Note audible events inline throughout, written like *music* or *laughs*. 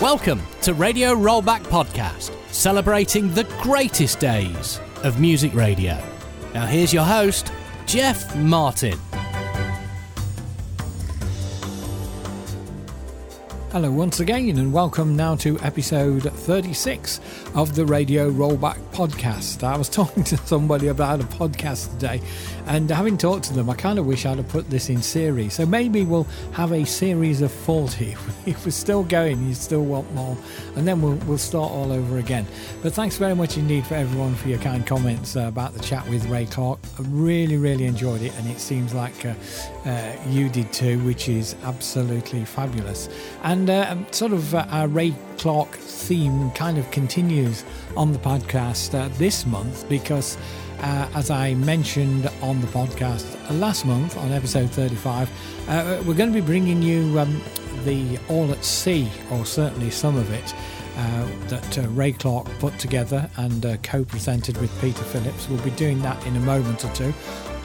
Welcome to Radio Rollback Podcast, celebrating the greatest days of music radio. Now, here's your host, Jeff Martin. Hello, once again, and welcome now to episode 36 of the Radio Rollback podcast. I was *laughs* talking to somebody about a podcast today, and having talked to them, I kind of wish I'd have put this in series. So maybe we'll have a series of 40. *laughs* If we're still going, you still want more, and then we'll, we'll start all over again. But thanks very much indeed for everyone for your kind comments uh, about the chat with Ray Clark. I really, really enjoyed it, and it seems like uh, uh, you did too, which is absolutely fabulous. And uh, sort of uh, our Ray Clark theme kind of continues on the podcast uh, this month because, uh, as I mentioned on the podcast last month on episode 35, uh, we're going to be bringing you um, the All at Sea, or certainly some of it. Uh, that uh, Ray Clark put together and uh, co presented with Peter Phillips. We'll be doing that in a moment or two.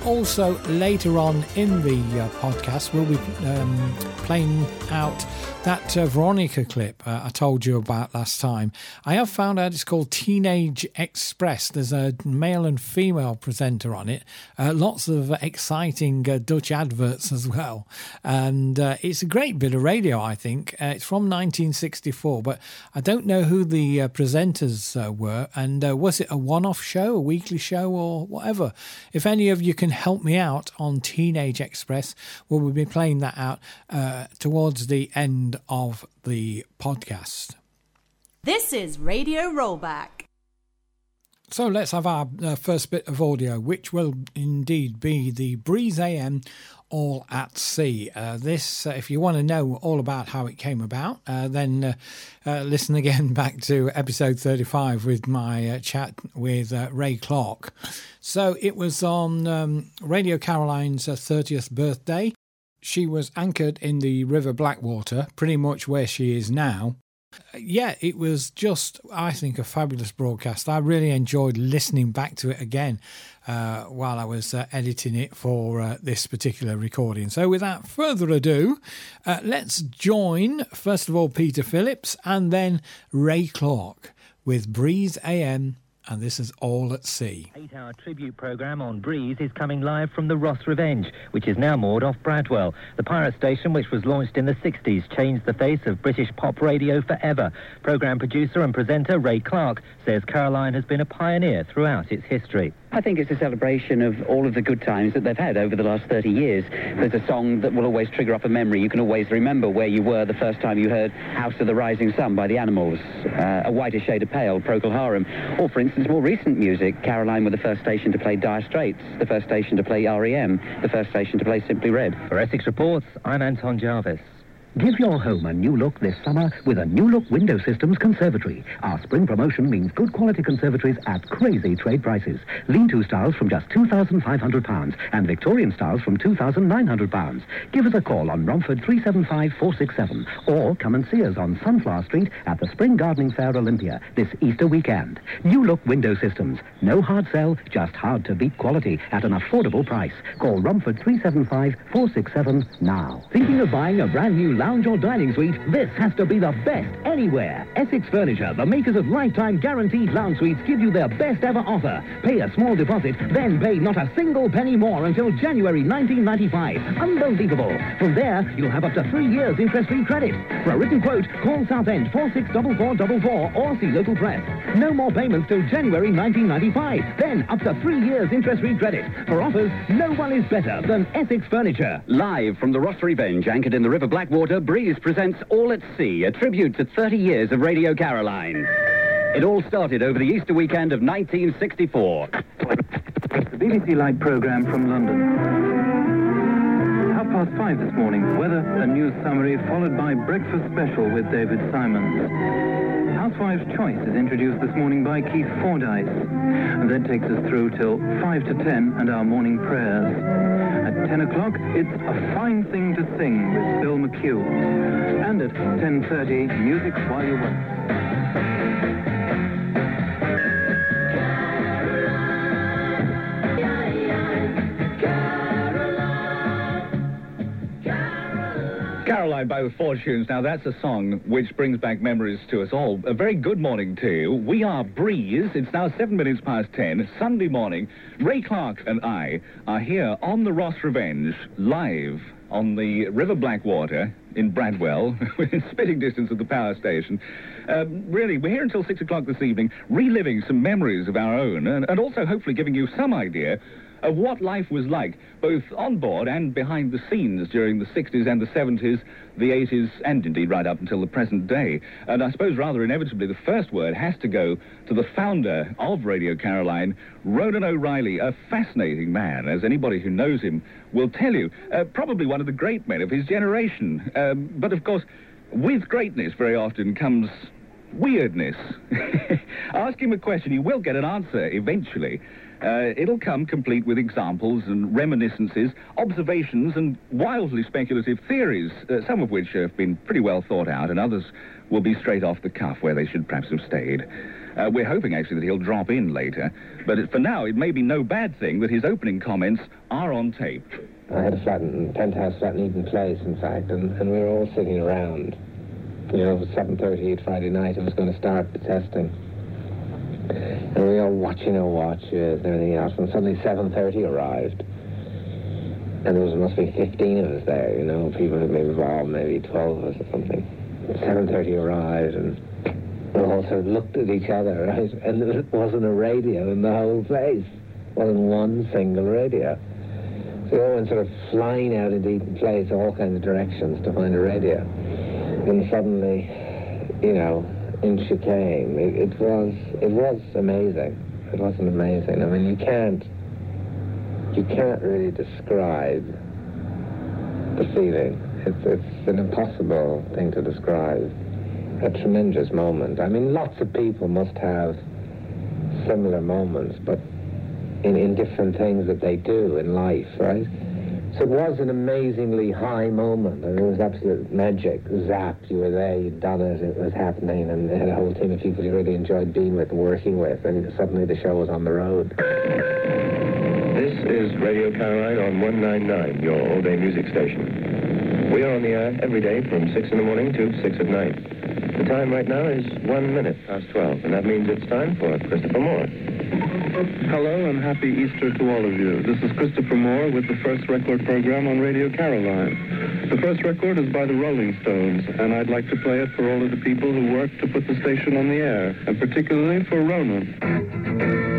Also, later on in the uh, podcast, we'll be um, playing out that uh, Veronica clip uh, I told you about last time. I have found out it's called Teenage Express. There's a male and female presenter on it. Uh, lots of exciting uh, Dutch adverts as well. And uh, it's a great bit of radio, I think. It's from 1964, but I don't know who the presenters were. And was it a one off show, a weekly show, or whatever? If any of you can help me out on Teenage Express, well, we'll be playing that out towards the end of the podcast. This is Radio Rollback. So let's have our uh, first bit of audio, which will indeed be the Breeze AM All at Sea. Uh, this, uh, if you want to know all about how it came about, uh, then uh, uh, listen *laughs* again back to episode 35 with my chat with Ray Clark. So it was on um, Radio Caroline's 30th birthday she was anchored in the River Blackwater, pretty much where she is now. Yeah, it was just, I think, a fabulous broadcast. I really enjoyed listening back to it again uh, while I was uh, editing it for uh, this particular recording. So, without further ado, uh, let's join, first of all, Peter Phillips and then Ray Clark with Breeze AM and this is All at Sea. Eight-hour tribute programme on Breeze is coming live from the Ross Revenge, which is now moored off Bradwell. The pirate station, which was launched in the 60s, changed the face of British pop radio forever. Programme producer and presenter Ray Clark says Caroline has been a pioneer throughout its history. I think it's a celebration of all of the good times that they've had over the last 30 years. There's a song that will always trigger up a memory. You can always remember where you were the first time you heard House of the Rising Sun by the Animals, uh, A Whiter Shade of Pale, Procol Harum, or, for instance, more recent music. Caroline were the first station to play Dire Straits, the first station to play REM, the first station to play Simply Red. For Essex Reports, I'm Anton Jarvis. Give your home a new look this summer with a new look Window Systems Conservatory. Our spring promotion means good quality conservatories at crazy trade prices. Lean-to styles from just £2,500 and Victorian styles from £2,900. Give us a call on Romford 375-467 or come and see us on Sunflower Street at the Spring Gardening Fair Olympia this Easter weekend. New look Window Systems. No hard sell, just hard to beat quality at an affordable price. Call Romford 375-467 now. Thinking of buying a brand new lounge or dining suite, this has to be the best anywhere. Essex Furniture, the makers of lifetime guaranteed lounge suites, give you their best ever offer. Pay a small deposit, then pay not a single penny more until January 1995. Unbelievable. From there, you'll have up to three years interest-free credit. For a written quote, call Southend 464444 or see local press. No more payments till January 1995. Then up to three years interest-free credit. For offers, no one is better than Essex Furniture. Live from the Ross Revenge, anchored in the River Blackwater, Breeze presents All at Sea, a tribute to 30 years of Radio Caroline. It all started over the Easter weekend of 1964. The BBC Light programme from London. Half past five this morning, weather and news summary, followed by breakfast special with David Simons. Housewife's Choice is introduced this morning by Keith Fordyce. And that takes us through till 5 to 10 and our morning prayers. At 10 o'clock, it's A Fine Thing to Sing with Bill McHugh. And at 10.30, Music While You Wait. By the Fortunes. Now, that's a song which brings back memories to us all. A very good morning to you. We are Breeze. It's now seven minutes past ten, Sunday morning. Ray Clark and I are here on the Ross Revenge, live on the River Blackwater in Bradwell, *laughs* within spitting distance of the power station. Um, really, we're here until six o'clock this evening, reliving some memories of our own, and, and also hopefully giving you some idea of what life was like, both on board and behind the scenes during the 60s and the 70s, the 80s, and indeed right up until the present day. And I suppose rather inevitably, the first word has to go to the founder of Radio Caroline, Ronan O'Rahilly, a fascinating man, as anybody who knows him will tell you. Uh, probably one of the great men of his generation. Um, but of course, with greatness very often comes weirdness. *laughs* Ask him a question, he will get an answer eventually. Uh, it'll come complete with examples and reminiscences, observations and wildly speculative theories, uh, some of which have been pretty well thought out, and others will be straight off the cuff where they should perhaps have stayed. Uh, we're hoping actually that he'll drop in later, but for now it may be no bad thing that his opening comments are on tape. I had a flat in, penthouse flat in Eaton Place, in fact, and, and we were all sitting around. You know, it was 7.30 Friday night, and was going to start the testing. And we were watching our watches and everything else, and suddenly 7.30 arrived. And there was, must be 15 of us there, you know, people who maybe involved, maybe 12 of us or something. 7.30 arrived, and we all sort of looked at each other, right? *laughs* And there wasn't a radio in the whole place. Wasn't one single radio. So we all went sort of flying out into Eaton Place, all kinds of directions to find a radio. And suddenly, you know, in she came. It, it was it was amazing. It wasn't amazing. I mean, you can't you can't really describe the feeling. It's it's an impossible thing to describe. A tremendous moment. I mean, lots of people must have similar moments, but in, in different things that they do in life, right? So it was an amazingly high moment. I mean, it was absolute magic. Zap, you were there, you'd done it, it was happening, and they had a whole team of people you really enjoyed being with and working with, and suddenly the show was on the road. This is Radio Caroline on 199, your all-day music station. We are on the air every day from 6 in the morning to 6 at night. The time right now is 1 minute past 12, and that means it's time for Christopher Moore. Hello and happy Easter to all of you. This is Christopher Moore with the first record program on Radio Caroline. The first record is by the Rolling Stones, and I'd like to play it for all of the people who worked to put the station on the air, and particularly for Ronan.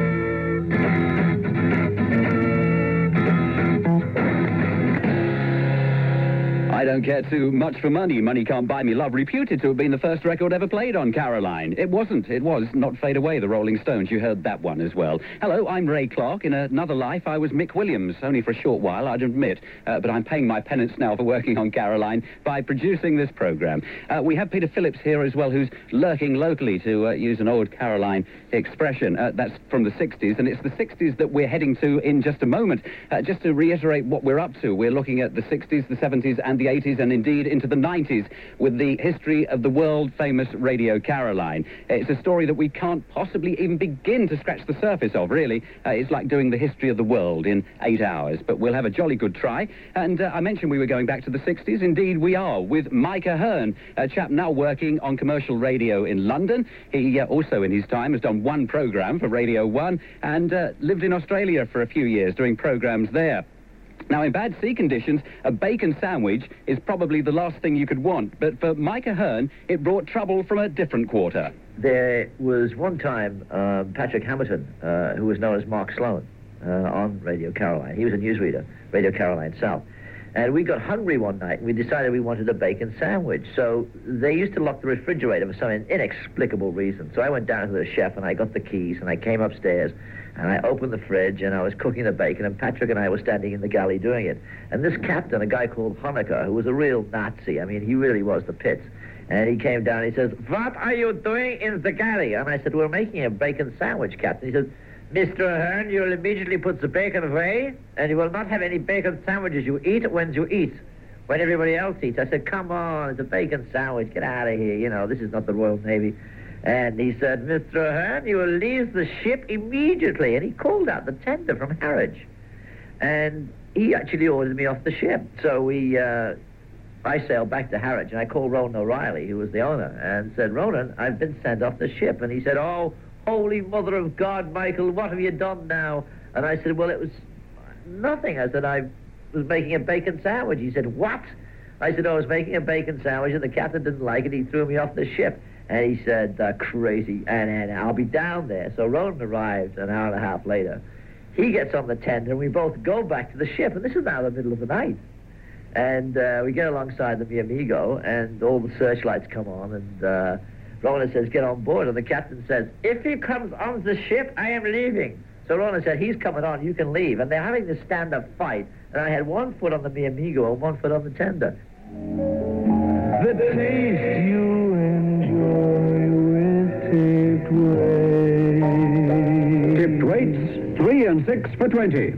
Don't care too much for money. Money can't buy me love. Reputed to have been the first record ever played on Caroline. It wasn't. It was Not Fade Away, the Rolling Stones. You heard that one as well. Hello, I'm Ray Clark. In another life, I was Mick Williams, only for a short while, I'd admit. Uh, but I'm paying my penance now for working on Caroline by producing this program. Uh, we have Peter Phillips here as well, who's lurking locally, to uh, use an old Caroline expression. Uh, that's from the 60s, and it's the 60s that we're heading to in just a moment. Uh, just to reiterate what we're up to, we're looking at the 60s, the 70s, and the 80s, and indeed into the 90s with the history of the world-famous Radio Caroline. It's a story that we can't possibly even begin to scratch the surface of, really. Uh, it's like doing the history of the world in eight hours, but we'll have a jolly good try. And uh, I mentioned we were going back to the 60s. Indeed, we are, with Mike Ahern, a chap now working on commercial radio in London. He uh, also, in his time, has done one programme for Radio 1 and uh, lived in Australia for a few years doing programmes there. Now, in bad sea conditions, a bacon sandwich is probably the last thing you could want. But for Mike Ahern, it brought trouble from a different quarter. There was one time um, Patrick Hamilton, uh, who was known as Mark Sloan, uh, on Radio Caroline. He was a newsreader, Radio Caroline South. And we got hungry one night, and we decided we wanted a bacon sandwich. So they used to lock the refrigerator for some inexplicable reason. So I went down to the chef, and I got the keys, and I came upstairs, and I opened the fridge, and I was cooking the bacon, and Patrick and I were standing in the galley doing it. And this captain, a guy called Honecker, who was a real Nazi, I mean, he really was the pits. And he came down, and he says, what are you doing in the galley? And I said, we're making a bacon sandwich, Captain. He says, Mr. Ahern, you'll immediately put the bacon away, and you will not have any bacon sandwiches. You eat when you eat, when everybody else eats. I said, come on, it's a bacon sandwich. Get out of here. You know, this is not the Royal Navy. And he said, Mr. Ahern, you will leave the ship immediately. And he called out the tender from Harwich. And he actually ordered me off the ship. So we, uh, I sailed back to Harwich and I called Ronan O'Rahilly, who was the owner, and said, Ronan, I've been sent off the ship. And he said, Oh, holy mother of God, Michael, what have you done now? And I said, Well, it was nothing. I said, I was making a bacon sandwich. He said, What? I said, I was making a bacon sandwich and the captain didn't like it. He threw me off the ship. And he said, uh, crazy, and, and I'll be down there. So Roland arrived an hour and a half later. He gets on the tender, and we both go back to the ship. And this is now the middle of the night. And uh, we get alongside the Mi Amigo, and all the searchlights come on, and uh, Ronan says, get on board. And the captain says, if he comes on the ship, I am leaving. So Ronan said, he's coming on, you can leave. And they're having this stand-up fight, and I had one foot on the Mi Amigo and one foot on the tender. The taste you enjoy with tipped weights. Tipped weights, three and six for twenty.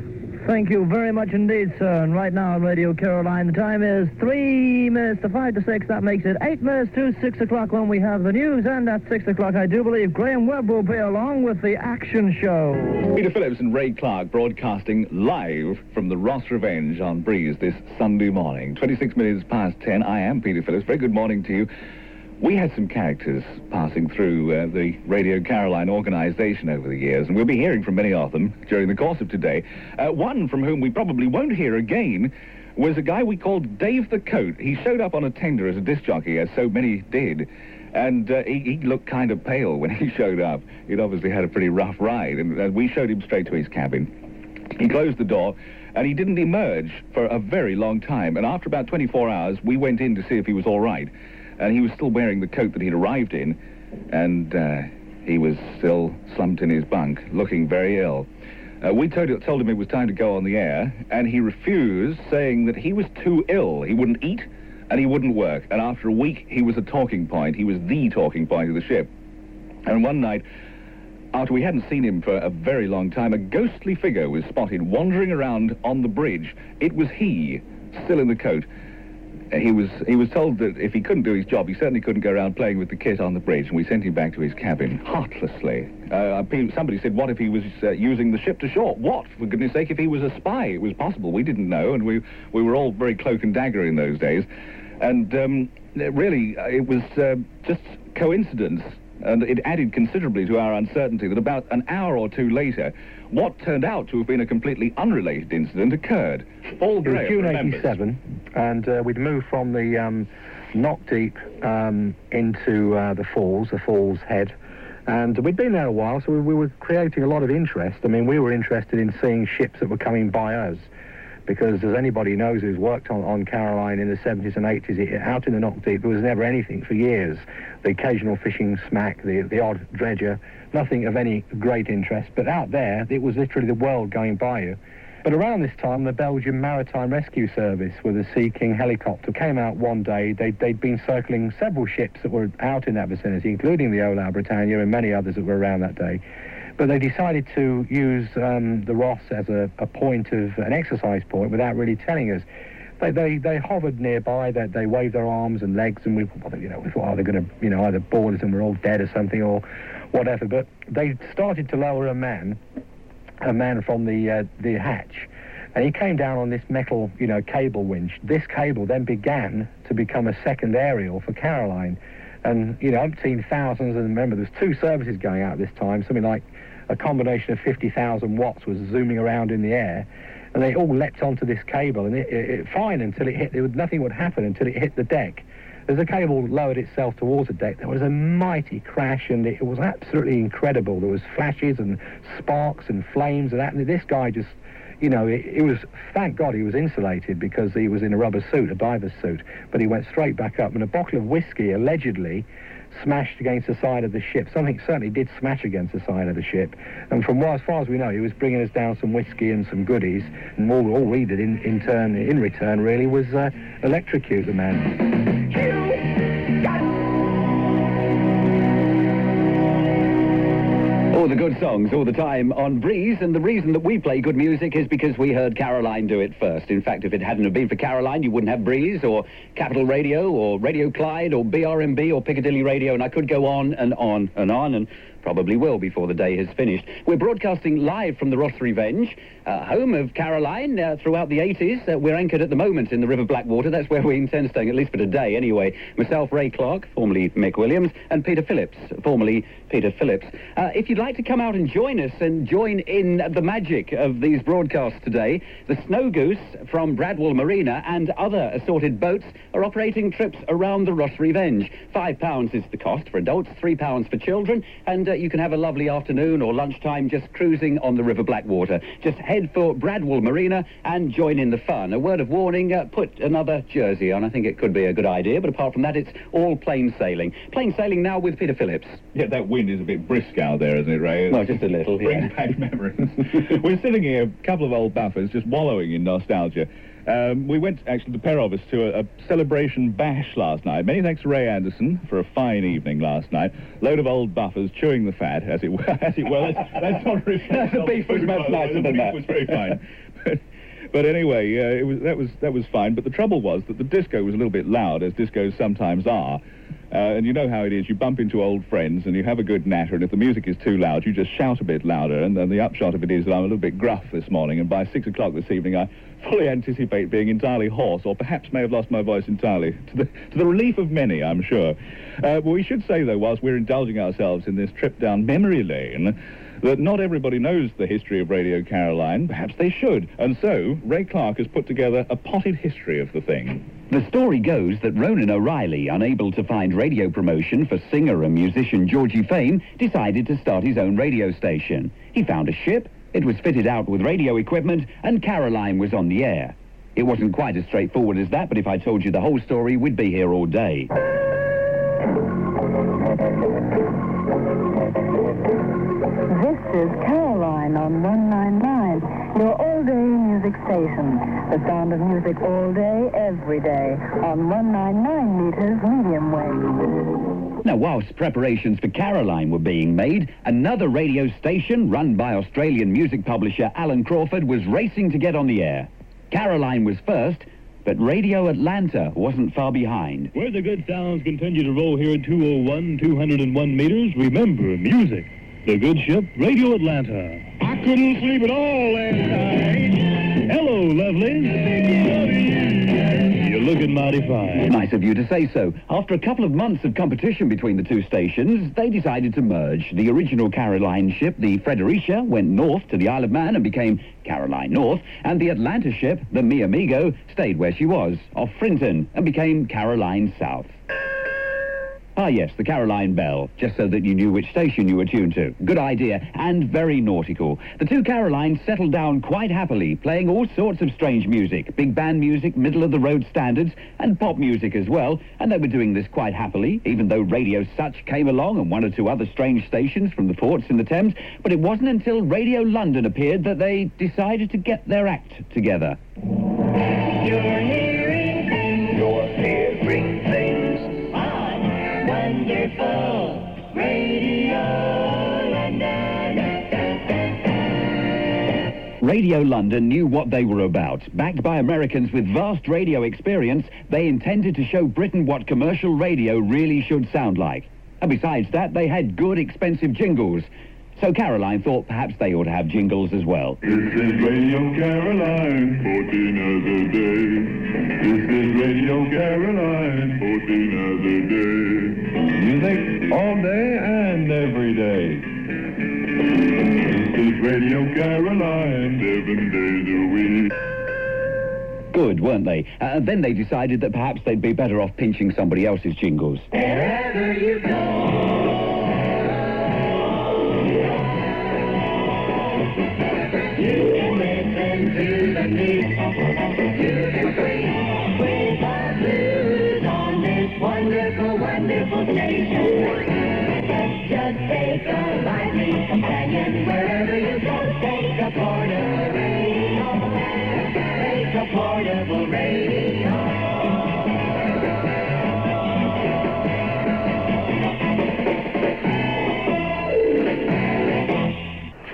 Thank you very much indeed, sir. And right now on Radio Caroline, the time is three minutes to five to six. That makes it eight minutes to six o'clock when we have the news. And at six o'clock, I do believe Graham Webb will be along with the action show. Peter Phillips and Ray Clark broadcasting live from the Ross Revenge on Breeze this Sunday morning. 26 minutes past 10. I am Peter Phillips. Very good morning to you. We had some characters passing through uh, the Radio Caroline organization over the years, and we'll be hearing from many of them during the course of today. Uh, one from whom we probably won't hear again was a guy we called Dave the Coat. He showed up on a tender as a disc jockey, as so many did, and uh, he, he, looked kind of pale when *laughs* he showed up. He'd obviously had a pretty rough ride, and uh, we showed him straight to his cabin. He closed the door, and he didn't emerge for a very long time, and after about 24 hours, we went in to see if he was all right and he was still wearing the coat that he'd arrived in, and uh, he was still slumped in his bunk, looking very ill. Uh, we told, told him it was time to go on the air, and he refused, saying that he was too ill. He wouldn't eat, and he wouldn't work. And after a week, he was a talking point. He was the talking point of the ship. And one night, after we hadn't seen him for a very long time, a ghostly figure was spotted wandering around on the bridge. It was he, still in the coat he was he was told that if he couldn't do his job, he certainly couldn't go around playing with the kit on the bridge, and we sent him back to his cabin heartlessly. Uh, somebody said, "What if he was uh, using the ship to shore? What, for goodness' sake, if he was a spy? It was possible. We didn't know, and we we were all very cloak and dagger in those days, and um, really, uh, it was uh, just coincidence." And it added considerably to our uncertainty that about an hour or two later, what turned out to have been a completely unrelated incident occurred. Paul Graham June remembers. 87, and uh, we'd moved from the um, Knock Deep um, into uh, the Falls, the Falls Head, and we'd been there a while, so we, we were creating a lot of interest. I mean, we were interested in seeing ships that were coming by us because as anybody knows who's worked on, on Caroline in the 70s and 80s, it, out in the Knock Deep, there was never anything for years. The occasional fishing smack, the, the odd dredger, nothing of any great interest. But out there, it was literally the world going by you. But around this time, the Belgian Maritime Rescue Service with a Sea King helicopter came out one day. They, they'd been circling several ships that were out in that vicinity, including the Olau Britannia and many others that were around that day. But they decided to use um, the Ross as a, a point of an exercise point without really telling us. They, they, they hovered nearby, they, they waved their arms and legs, and we, you know, we thought, are they going to, you know, either board us and we're all dead or something, or whatever. But they started to lower a man, a man from the uh, the hatch, and he came down on this metal, you know, cable winch. This cable then began to become a second aerial for Caroline, and you know, I've seen thousands, and remember, there's two services going out at this time, something like a combination of 50,000 watts was zooming around in the air, and they all leapt onto this cable, and it, it, it fine until it hit. It, nothing would happen until it hit the deck. As the cable lowered itself towards the deck, there was a mighty crash, and it, was absolutely incredible. There was flashes and sparks and flames, and that. And this guy just you know, it, it, was, thank God he was insulated because he was in a rubber suit, a diver's suit, but he went straight back up. And a bottle of whiskey allegedly smashed against the side of the ship. Something certainly did smash against the side of the ship. And from as far as we know, he was bringing us down some whiskey and some goodies. And all, all we did in, in turn, in return, really, was uh, electrocute the man. The good songs all the time on Breeze, and the reason that we play good music is because we heard Caroline do it first. In fact, if it hadn't have been for Caroline, you wouldn't have Breeze or Capital Radio or Radio Clyde or BRMB or Piccadilly Radio, and I could go on and on and on, and Probably will before the day has finished. We're broadcasting live from the Ross Revenge, uh, home of Caroline uh, throughout the 80s. Uh, we're anchored at the moment in the River Blackwater. That's where we intend staying, at least for today anyway. Myself, Ray Clark, formerly Mick Williams, and Peter Phillips, formerly Peter Phillips. Uh, if you'd like to come out and join us and join in the magic of these broadcasts today, the Snow Goose from Bradwell Marina and other assorted boats are operating trips around the Ross Revenge. Five pounds is the cost for adults, three pounds for children, and uh, you can have a lovely afternoon or lunchtime just cruising on the River Blackwater. Just head for Bradwell Marina and join in the fun. A word of warning, uh, put another jersey on. I think it could be a good idea, but apart from that, it's all plain sailing. Plain sailing now with Peter Phillips. Yeah, that wind is a bit brisk out there, isn't it, Ray? Well, just a little, Brings yeah. back memories. *laughs* We're sitting here, a couple of old buffers, just wallowing in nostalgia. Um, we went, actually, the pair of us, to a, a celebration bash last night. Many thanks to Ray Anderson for a fine evening last night. Load of old buffers chewing the fat, as it were. *laughs* As it were. Let's, let's not reflect *laughs* The beef was much by the way. nicer The than beef that. was very fine. But, anyway, uh, it was, that, was, that was fine. But the trouble was that the disco was a little bit loud, as discos sometimes are. Uh, and you know how it is. You bump into old friends and you have a good natter, and if the music is too loud, you just shout a bit louder. And then the upshot of it is that I'm a little bit gruff this morning, and by six o'clock this evening, I fully anticipate being entirely hoarse, or perhaps may have lost my voice entirely, to the, to the relief of many, I'm sure. Uh, but we should say, though, whilst we're indulging ourselves in this trip down memory lane, that not everybody knows the history of Radio Caroline. Perhaps they should. And so, Ray Clark has put together a potted history of the thing. The story goes that Ronan O'Rahilly, unable to find radio promotion for singer and musician Georgie Fame, decided to start his own radio station. He found a ship, it was fitted out with radio equipment, and Caroline was on the air. It wasn't quite as straightforward as that, but if I told you the whole story, we'd be here all day. This is Caroline on 199, your all-day music station. The sound of music all day, every day, on 199 meters medium wave. Now, whilst preparations for Caroline were being made, another radio station run by Australian music publisher Alan Crawford was racing to get on the air. Caroline was first, but Radio Atlanta wasn't far behind. Where the good sounds continue to roll here at 201, 201 meters, remember music. The good ship, Radio Atlanta. I couldn't sleep at all last night. Hello, lovely. You're looking mighty fine. Nice of you to say so. After a couple of months of competition between the two stations, they decided to merge. The original Caroline ship, the Fredericia, went north to the Isle of Man and became Caroline North, and the Atlanta ship, the Mi Amigo, stayed where she was, off Frinton, and became Caroline South. Ah, yes, the Caroline Bell, just so that you knew which station you were tuned to. Good idea, and very nautical. The two Carolines settled down quite happily, playing all sorts of strange music, big band music, middle-of-the-road standards, and pop music as well, and they were doing this quite happily, even though Radio Sutch came along and one or two other strange stations from the ports in the Thames, but it wasn't until Radio London appeared that they decided to get their act together. Radio London knew what they were about. Backed by Americans with vast radio experience, they intended to show Britain what commercial radio really should sound like. And besides that, they had good, expensive jingles. So Caroline thought perhaps they ought to have jingles as well. This is Radio Caroline, 14 hours a day. This is Radio Caroline, 14 hours a day. Music all day and every day. This is Radio Caroline, seven days a week. Good, weren't they? Uh, then they decided that perhaps they'd be better off pinching somebody else's jingles. Wherever you You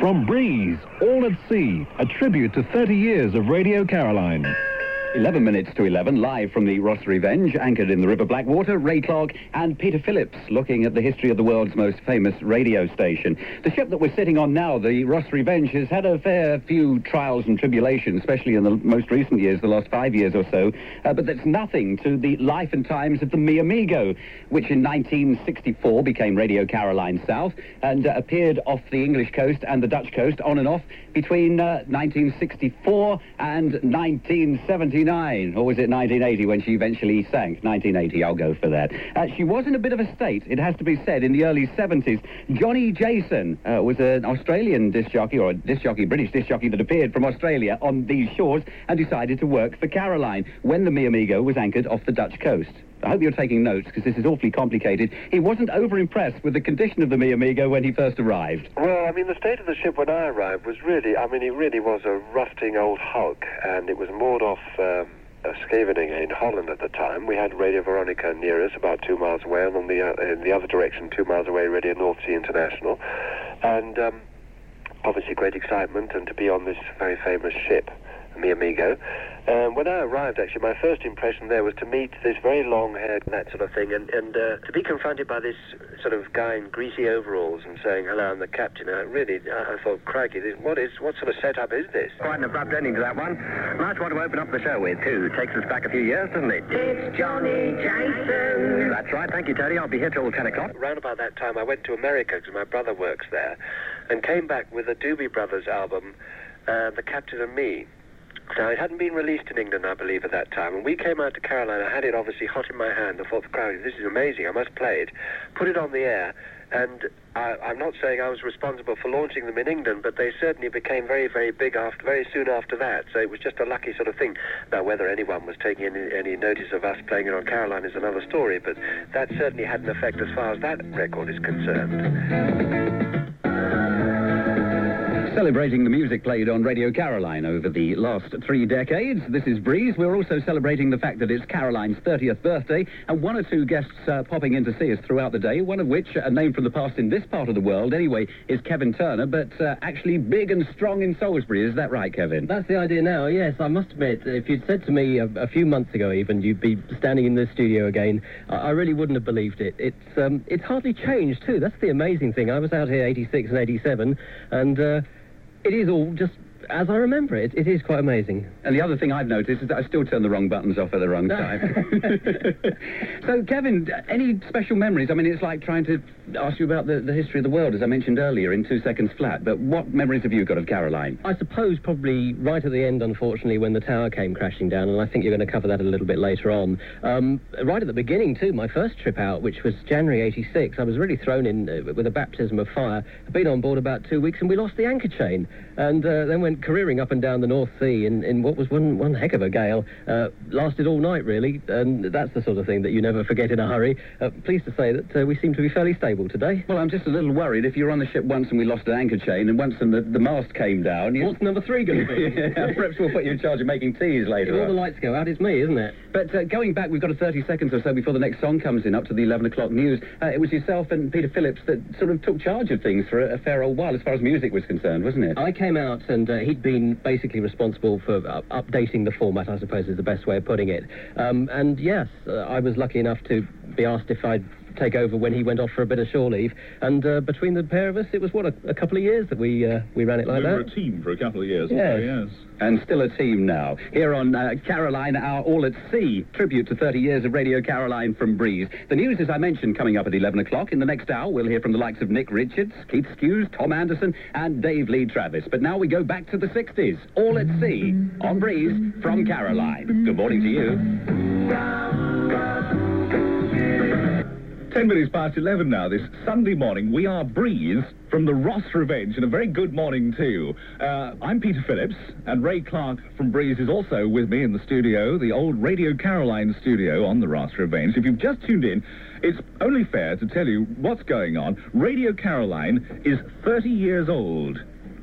From Breeze, All at Sea, a tribute to 30 years of Radio Caroline. 11 minutes to 11, live from the Ross Revenge, anchored in the River Blackwater, Ray Clark and Peter Phillips, looking at the history of the world's most famous radio station. The ship that we're sitting on now, the Ross Revenge, has had a fair few trials and tribulations, especially in the most recent years, the last five years or so, uh, but that's nothing to the life and times of the Mi Amigo, which in 1964 became Radio Caroline South and uh, appeared off the English coast and the Dutch coast on and off between uh, 1964 and 1979, or was it 1980 when she eventually sank? 1980, I'll go for that. Uh, she was in a bit of a state, it has to be said, in the early 70s. Johnny Jason uh, was an Australian disc jockey, or a disc jockey, British disc jockey that appeared from Australia on these shores and decided to work for Caroline when the Mi Amigo was anchored off the Dutch coast. I hope you're taking notes because this is awfully complicated. He wasn't over impressed with the condition of the Mi Amigo when he first arrived. Well, I mean, the state of the ship when I arrived was really, I mean, it really was a rusting old hulk, and it was moored off um, in Holland at the time. We had Radio Veronica near us, about two miles away, and on the, uh, in the other direction, two miles away, Radio North Sea International. And um, obviously great excitement, and to be on this very famous ship, Mi Amigo. Um, when I arrived, actually, my first impression there was to meet this very long-haired, and that sort of thing, and, and uh, to be confronted by this sort of guy in greasy overalls and saying, hello, I'm the captain. I really, I, I thought, crikey, this, what is, what sort of setup is this? Quite an abrupt ending to that one. Nice one to open up the show with, too. Takes us back a few years, doesn't it? It's Johnny Jason. That's right. Thank you, Tony. I'll be here till 10 o'clock. Around about that time, I went to America because my brother works there, and came back with a Doobie Brothers album, uh, The Captain and Me. Now, it hadn't been released in England, I believe, at that time. And we came out to Caroline. I had it obviously hot in my hand. I thought, crowd, this is amazing. I must play it. Put it on the air. And I, I'm not saying I was responsible for launching them in England, but they certainly became very, very big after, very soon after that. So it was just a lucky sort of thing. Now, whether anyone was taking any, any notice of us playing it on Caroline is another story, but that certainly had an effect as far as that record is concerned. Celebrating the music played on Radio Caroline over the last three decades. This is Breeze. We're also celebrating the fact that it's Caroline's 30th birthday, and one or two guests uh, popping in to see us throughout the day, one of which, a name from the past in this part of the world anyway, is Kevin Turner, but uh, actually big and strong in Salisbury. Is that right, Kevin? That's the idea now, yes. I must admit, if you'd said to me a, a few months ago even, you'd be standing in this studio again, I, I really wouldn't have believed it. It's, um, it's hardly changed, too. That's the amazing thing. I was out here 86 and 87, and... Uh, it is all just as I remember it. It is quite amazing. And the other thing I've noticed is that I still turn the wrong buttons off at the wrong time. *laughs* so, Kevin, any special memories? I mean, it's like trying to ask you about the, the history of the world, as I mentioned earlier, in two seconds flat. But what memories have you got of Caroline? I suppose probably right at the end, unfortunately, when the tower came crashing down, and I think you're going to cover that a little bit later on. Um, right at the beginning, too, my first trip out, which was January 86, I was really thrown in uh, with a baptism of fire. I'd been on board about two weeks, and we lost the anchor chain, and uh, then went careering up and down the North Sea in, in what was one, one heck of a gale. Uh, lasted all night, really, and that's the sort of thing that you never forget in a hurry. Uh, pleased to say that uh, we seem to be fairly stable today. Well, I'm just a little worried. If you're on the ship once and we lost an anchor chain, and once and the, the mast came down... You... What's number three going to be? *laughs* yeah, perhaps we'll put you in charge of making teas later If all the lights go out, it's me, isn't it? But uh, going back, we've got a 30 seconds or so before the next song comes in, up to the 11 o'clock news. Uh, it was yourself and Peter Phillips that sort of took charge of things for a, a fair old while, as far as music was concerned, wasn't it? I came out and uh, he'd been basically responsible for uh, updating the format, I suppose is the best way of putting it. Um, and yes, uh, I was lucky enough to be asked if I'd take over when he went off for a bit of shore leave. And uh, between the pair of us, it was, what, a, a couple of years that we uh, we ran it like we were a team for a couple of years. Yes. Yes. And still a team now. Here on uh, Caroline, our All at Sea tribute to 30 years of Radio Caroline from Breeze. The news, as I mentioned, coming up at 11 o'clock. In the next hour, we'll hear from the likes of Nick Richards, Keith Skues, Tom Anderson, and Dave Lee Travis. But now we go back to the 60s. All at Sea on Breeze from Caroline. Good morning to you. Ten minutes past 11 now, this Sunday morning. We are Breeze from the Ross Revenge, and a very good morning, too. Uh, I'm Peter Phillips, and Ray Clark from Breeze is also with me in the studio, the old Radio Caroline studio on the Ross Revenge. If you've just tuned in, it's only fair to tell you what's going on. Radio Caroline is 30 years old.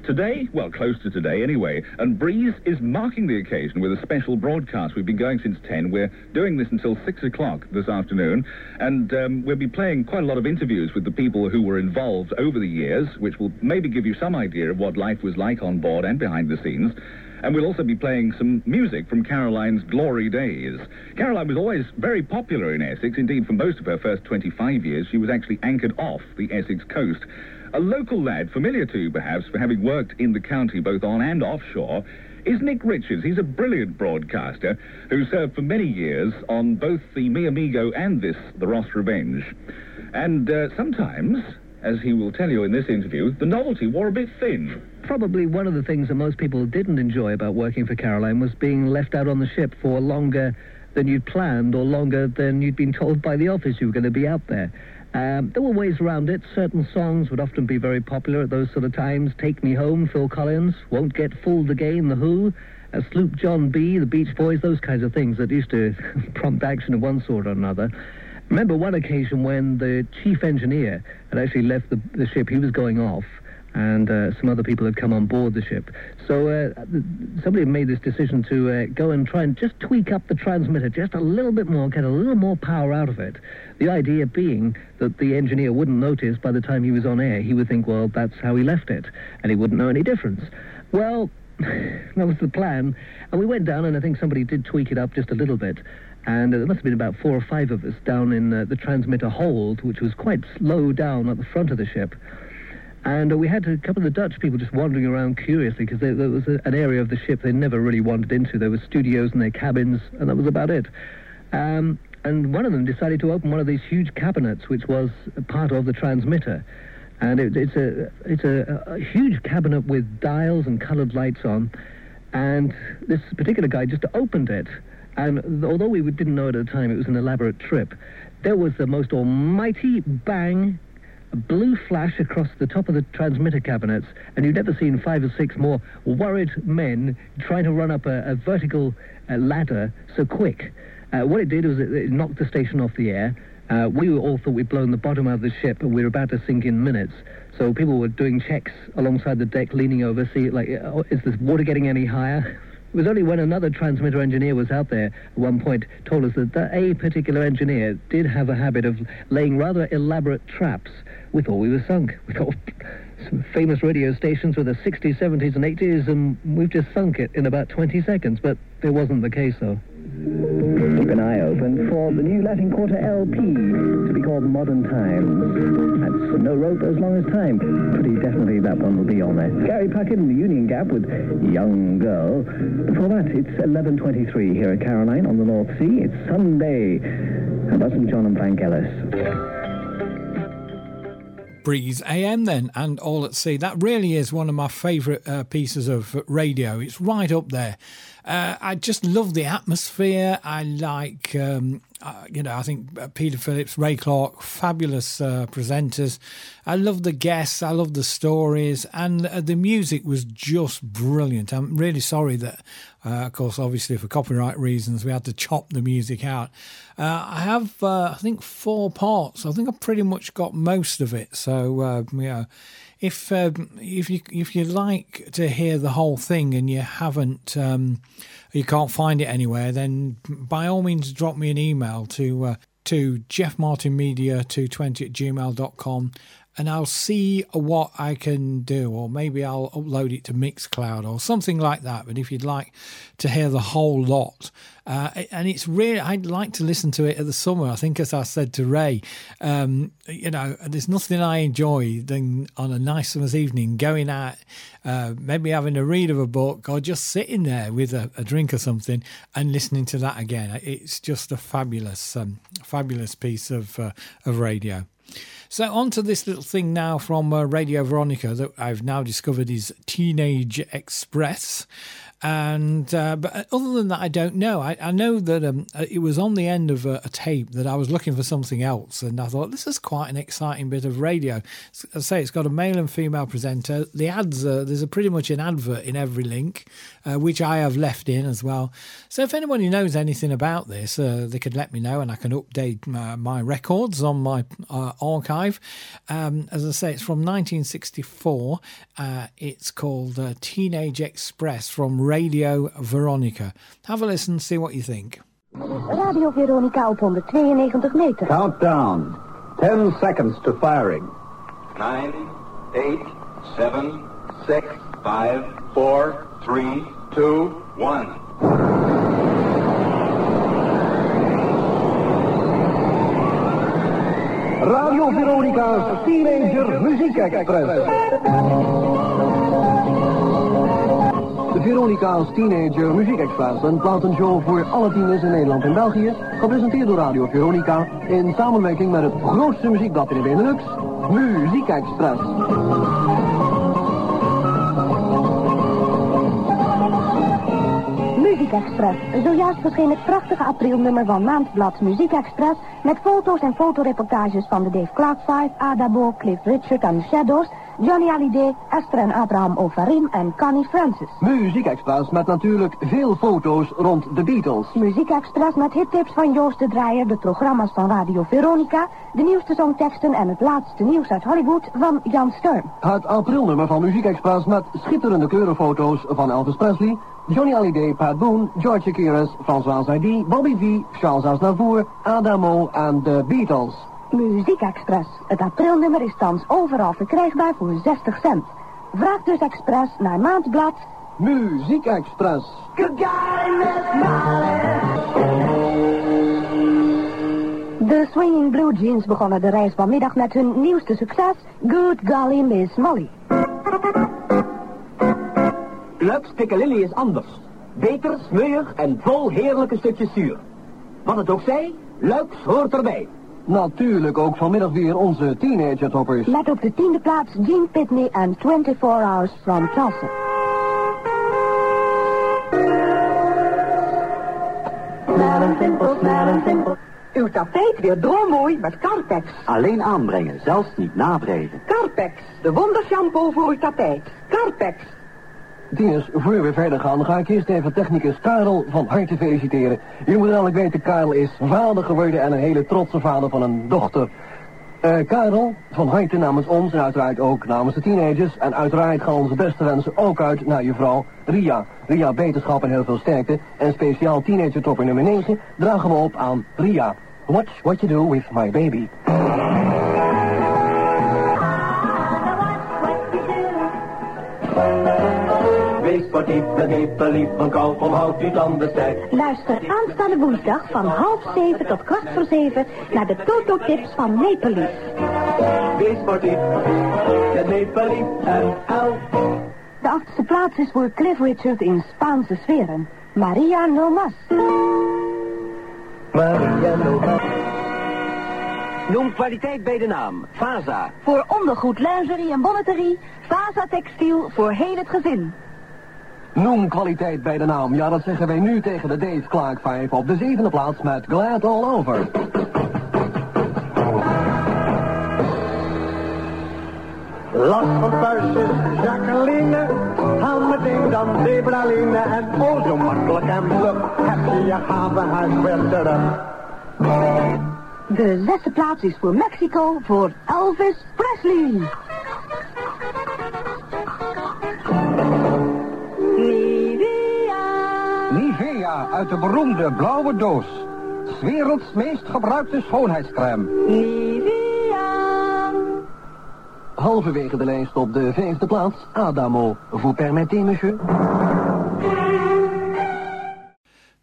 Today, well, close to today anyway, and Breeze is marking the occasion with a special broadcast. We've been going since 10. We're doing this until 6 o'clock this afternoon, and um, we'll be playing quite a lot of interviews with the people who were involved over the years, which will maybe give you some idea of what life was like on board and behind the scenes. And we'll also be playing some music from Caroline's glory days. Caroline was always very popular in Essex. Indeed, for most of her first 25 years, she was actually anchored off the Essex coast. A local lad, familiar to you perhaps for having worked in the county both on and offshore, is Nick Richards. He's a brilliant broadcaster who served for many years on both the Mi Amigo and this, The Ross Revenge. And uh, sometimes, as he will tell you in this interview, the novelty wore a bit thin. Probably one of the things that most people didn't enjoy about working for Caroline was being left out on the ship for longer than you'd planned or longer than you'd been told by the office you were going to be out there. Um, there were ways around it. Certain songs would often be very popular at those sort of times. Take Me Home, Phil Collins, Won't Get Fooled Again, The Who, uh, Sloop John B., The Beach Boys, those kinds of things that used to *laughs* prompt action of one sort or another. Remember one occasion when the chief engineer had actually left the, the ship, he was going off, and uh, some other people had come on board the ship. So uh, somebody made this decision to uh, go and try and just tweak up the transmitter just a little bit more, get a little more power out of it. The idea being that the engineer wouldn't notice by the time he was on air. He would think, well, that's how he left it, and he wouldn't know any difference. Well, *laughs* that was the plan. And we went down, and I think somebody did tweak it up just a little bit. And uh, there must have been about four or five of us down in uh, the transmitter hold, which was quite low down at the front of the ship. And uh, we had a couple of the Dutch people just wandering around curiously because there, there was a, an area of the ship they never really wandered into. There were studios and their cabins, and that was about it. Um, and one of them decided to open one of these huge cabinets, which was part of the transmitter. And it, it's a it's a, a huge cabinet with dials and coloured lights on. And this particular guy just opened it. And although we didn't know it at the time it was an elaborate trip, there was the most almighty bang a blue flash across the top of the transmitter cabinets, and you've never seen five or six more worried men trying to run up a, a vertical uh, ladder so quick. Uh, what it did was it, it knocked the station off the air. Uh, we all thought we'd blown the bottom out of the ship, and we were about to sink in minutes. So people were doing checks alongside the deck, leaning over, see, like, oh, is this water getting any higher? It was only when another transmitter engineer was out there at one point told us that a particular engineer did have a habit of laying rather elaborate traps. We thought we were sunk. We thought some famous radio stations were the 60s, 70s, and 80s, and we've just sunk it in about 20 seconds. But it wasn't the case, though. Keep an eye open for the new Latin Quarter LP to be called Modern Times. That's no rope as long as time. Pretty definitely that one will be on there. Gary Puckett in the Union Gap with Young Girl. Before that, it's 11.23 here at Caroline on the North Sea. It's Sunday. How about some Jon and Vangelis? Breeze AM then and All at Sea. That really is one of my favourite uh, pieces of radio. It's right up there. Uh, I just love the atmosphere. I like, um, uh, you know, I think uh, Peter Phillips, Ray Clark, fabulous uh, presenters. I love the guests. I love the stories, and uh, the music was just brilliant. I'm really sorry that, uh, of course, obviously for copyright reasons, we had to chop the music out. Uh, I have, I think, four parts. I think I pretty much got most of it. So, yeah if um, if you if you like to hear the whole thing and you haven't um, you can't find it anywhere, then by all means drop me an email to uh, to jeffmartinmedia220 at gmail.com and I'll see what I can do, or maybe I'll upload it to Mixcloud or something like that. But if you'd like to hear the whole lot, uh, and it's really, I'd like to listen to it at the summer. I think, as I said to Ray, um, you know, there's nothing I enjoy than on a nice summer's evening going out, uh, maybe having a read of a book or just sitting there with a, a, drink or something and listening to that again. It's just a fabulous, um, fabulous piece of uh, of radio. So, on to this little thing now from uh, Radio Veronica that I've now discovered is Teenage Express. And uh, but uh, other than that, I don't know. I, I know that um, uh, it was on the end of a, a, tape that I was looking for something else, and I thought this is quite an exciting bit of radio. As I say it's got a male and female presenter. The ads, uh, there's a pretty much an advert in every link, uh, which I have left in as well. So if anyone who knows anything about this, uh, they could let me know, and I can update my records on my archive. Um, as I say, it's from 1964. it's called Teenage Express from Radio Veronica. Have a listen, see what you think. Radio Veronica op 192 meter. Countdown. Ten seconds to firing. Nine, eight, seven, six, five, four, three, two, one. Radio Veronica's Teenager Muziek Express. De Veronica's Teenager Muziek Express, een platenshow voor alle tieners in Nederland en België, gepresenteerd door Radio Veronica in samenwerking met het grootste muziekblad in de Benelux, Muziek Express. Muziek Express. Zojuist verscheen het prachtige aprilnummer van Maandblad Muziek Express... met foto's en fotoreportages van de Dave Clark Five, Adabo, Cliff Richard en Shadows... Johnny Hallyday, Esther en Abraham Ofarim en Connie Francis. Muziek Express met natuurlijk veel foto's rond de Beatles. Muziek Express met hittips van Joost de Draaier, de programma's van Radio Veronica... de nieuwste songteksten en het laatste nieuws uit Hollywood van Jan Sturm. Het aprilnummer van Muziek Express met schitterende kleurenfoto's van Elvis Presley... Johnny Hallyday, Pat Boone, George Akiris, François Hardy, Bobby V, Charles Aznavour, Adamo en de Beatles. Muziek Express. Het aprilnummer is thans overal verkrijgbaar voor 60 cent. Vraag dus Express naar Maandblad Muziek Express. De Swinging Blue Jeans begonnen de reis vanmiddag met hun nieuwste succes, Good Golly Miss Molly. Lux Piccalilli is anders. Beter, smeuig en vol heerlijke stukjes zuur. Wat het ook zij, Lux hoort erbij. Natuurlijk ook vanmiddag weer onze teenager toppers. Met op de tiende plaats Gene Pitney en 24 Hours from Tulsa. Snel en simpel, snel en simpel. Uw tapijt weer droommooi met Carpex. Alleen aanbrengen, zelfs niet nabrengen. Carpex, de wondershampoo voor uw tapijt. Carpex. Tieners, voor we verder gaan, ga ik eerst even technicus Karel van harte feliciteren. Je moet namelijk weten, Karel is vader geworden en een hele trotse vader van een dochter. Eh, Karel, van harte namens ons en uiteraard ook namens de teenagers. En uiteraard gaan onze beste wensen ook uit naar je vrouw Ria. Ria, beterschap en heel veel sterkte. En speciaal teenager topper nummer 9 dragen we op aan Ria. Watch what you do with my baby. Lief, van tanden. Luister aanstaande woensdag van half zeven tot kwart voor zeven naar de Toto-tips van. Wees sportief, met Nepelief en El. De achtste plaats is voor Cliff Richard in Spaanse sferen. Maria No Mas. Maria Nova. Noem kwaliteit bij de naam. Fasa. Voor ondergoed, lingerie en bonneterie. Fasa Textiel voor heel het gezin. Noem kwaliteit bij de naam. Ja, dat zeggen wij nu tegen de Dave Clark 5 op de zevende plaats met Glad All Over. Last van puistjes, Jacqueline, haal meteen dan Zebraline en oh zo makkelijk en vlug heb je je havenhuis weer terug. De zesde plaats is voor Mexico voor Elvis Presley. Nivea uit de beroemde blauwe doos. 's werelds meest gebruikte schoonheidscrème. Halverwege de lijst op de vijfde plaats, Adamo. Vous permettez, monsieur?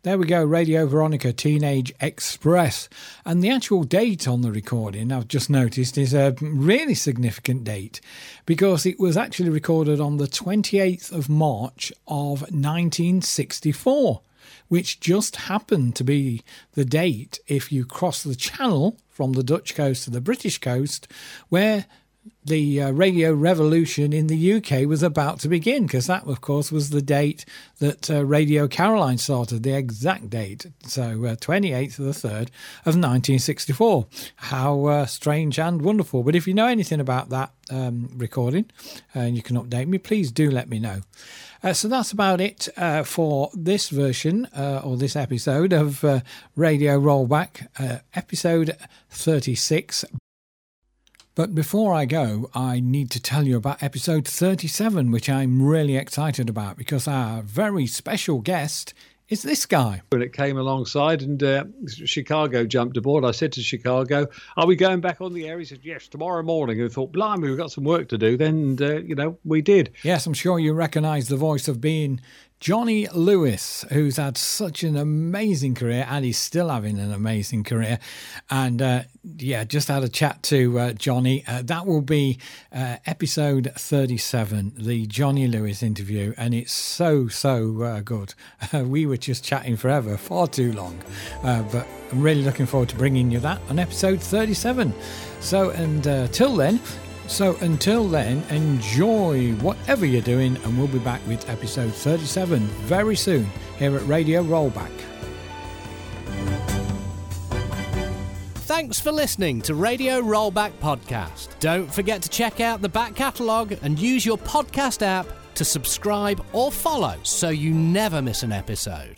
There we go, Radio Veronica Teenage Express. And the actual date on the recording, I've just noticed, is a really significant date because it was actually recorded on the 28th of March of 1964, which just happened to be the date if you cross the channel from the Dutch coast to the British coast, where the uh, radio revolution in the UK was about to begin, because that, of course, was the date that uh, Radio Caroline started, the exact date. So, uh, 28th of the 3rd of 1964. How uh, strange and wonderful. But if you know anything about that um, recording and you can update me, please do let me know. Uh, so that's about it uh, for this version uh, or this episode of uh, Radio Rollback, uh, episode 36. But before I go, I need to tell you about episode 37, which I'm really excited about because our very special guest is this guy. When it came alongside and uh, Chicago jumped aboard, I said to Chicago, Are we going back on the air? He said, Yes, tomorrow morning. And I thought, Blimey, we've got some work to do then. And, uh, you know, we did. Yes, I'm sure you recognise the voice of being Johnny Lewis, who's had such an amazing career and he's still having an amazing career. And uh, yeah, just had a chat to uh, Johnny. Uh, that will be uh, episode 37, the Johnny Lewis interview. And it's so, so uh, good. *laughs* we were just chatting forever, far too long. Uh, but I'm really looking forward to bringing you that on episode 37. So, and till then, so until then, enjoy whatever you're doing, and we'll be back with episode 37 very soon here at Radio Rollback. Thanks for listening to Radio Rollback Podcast. Don't forget to check out the back catalogue and use your podcast app to subscribe or follow so you never miss an episode.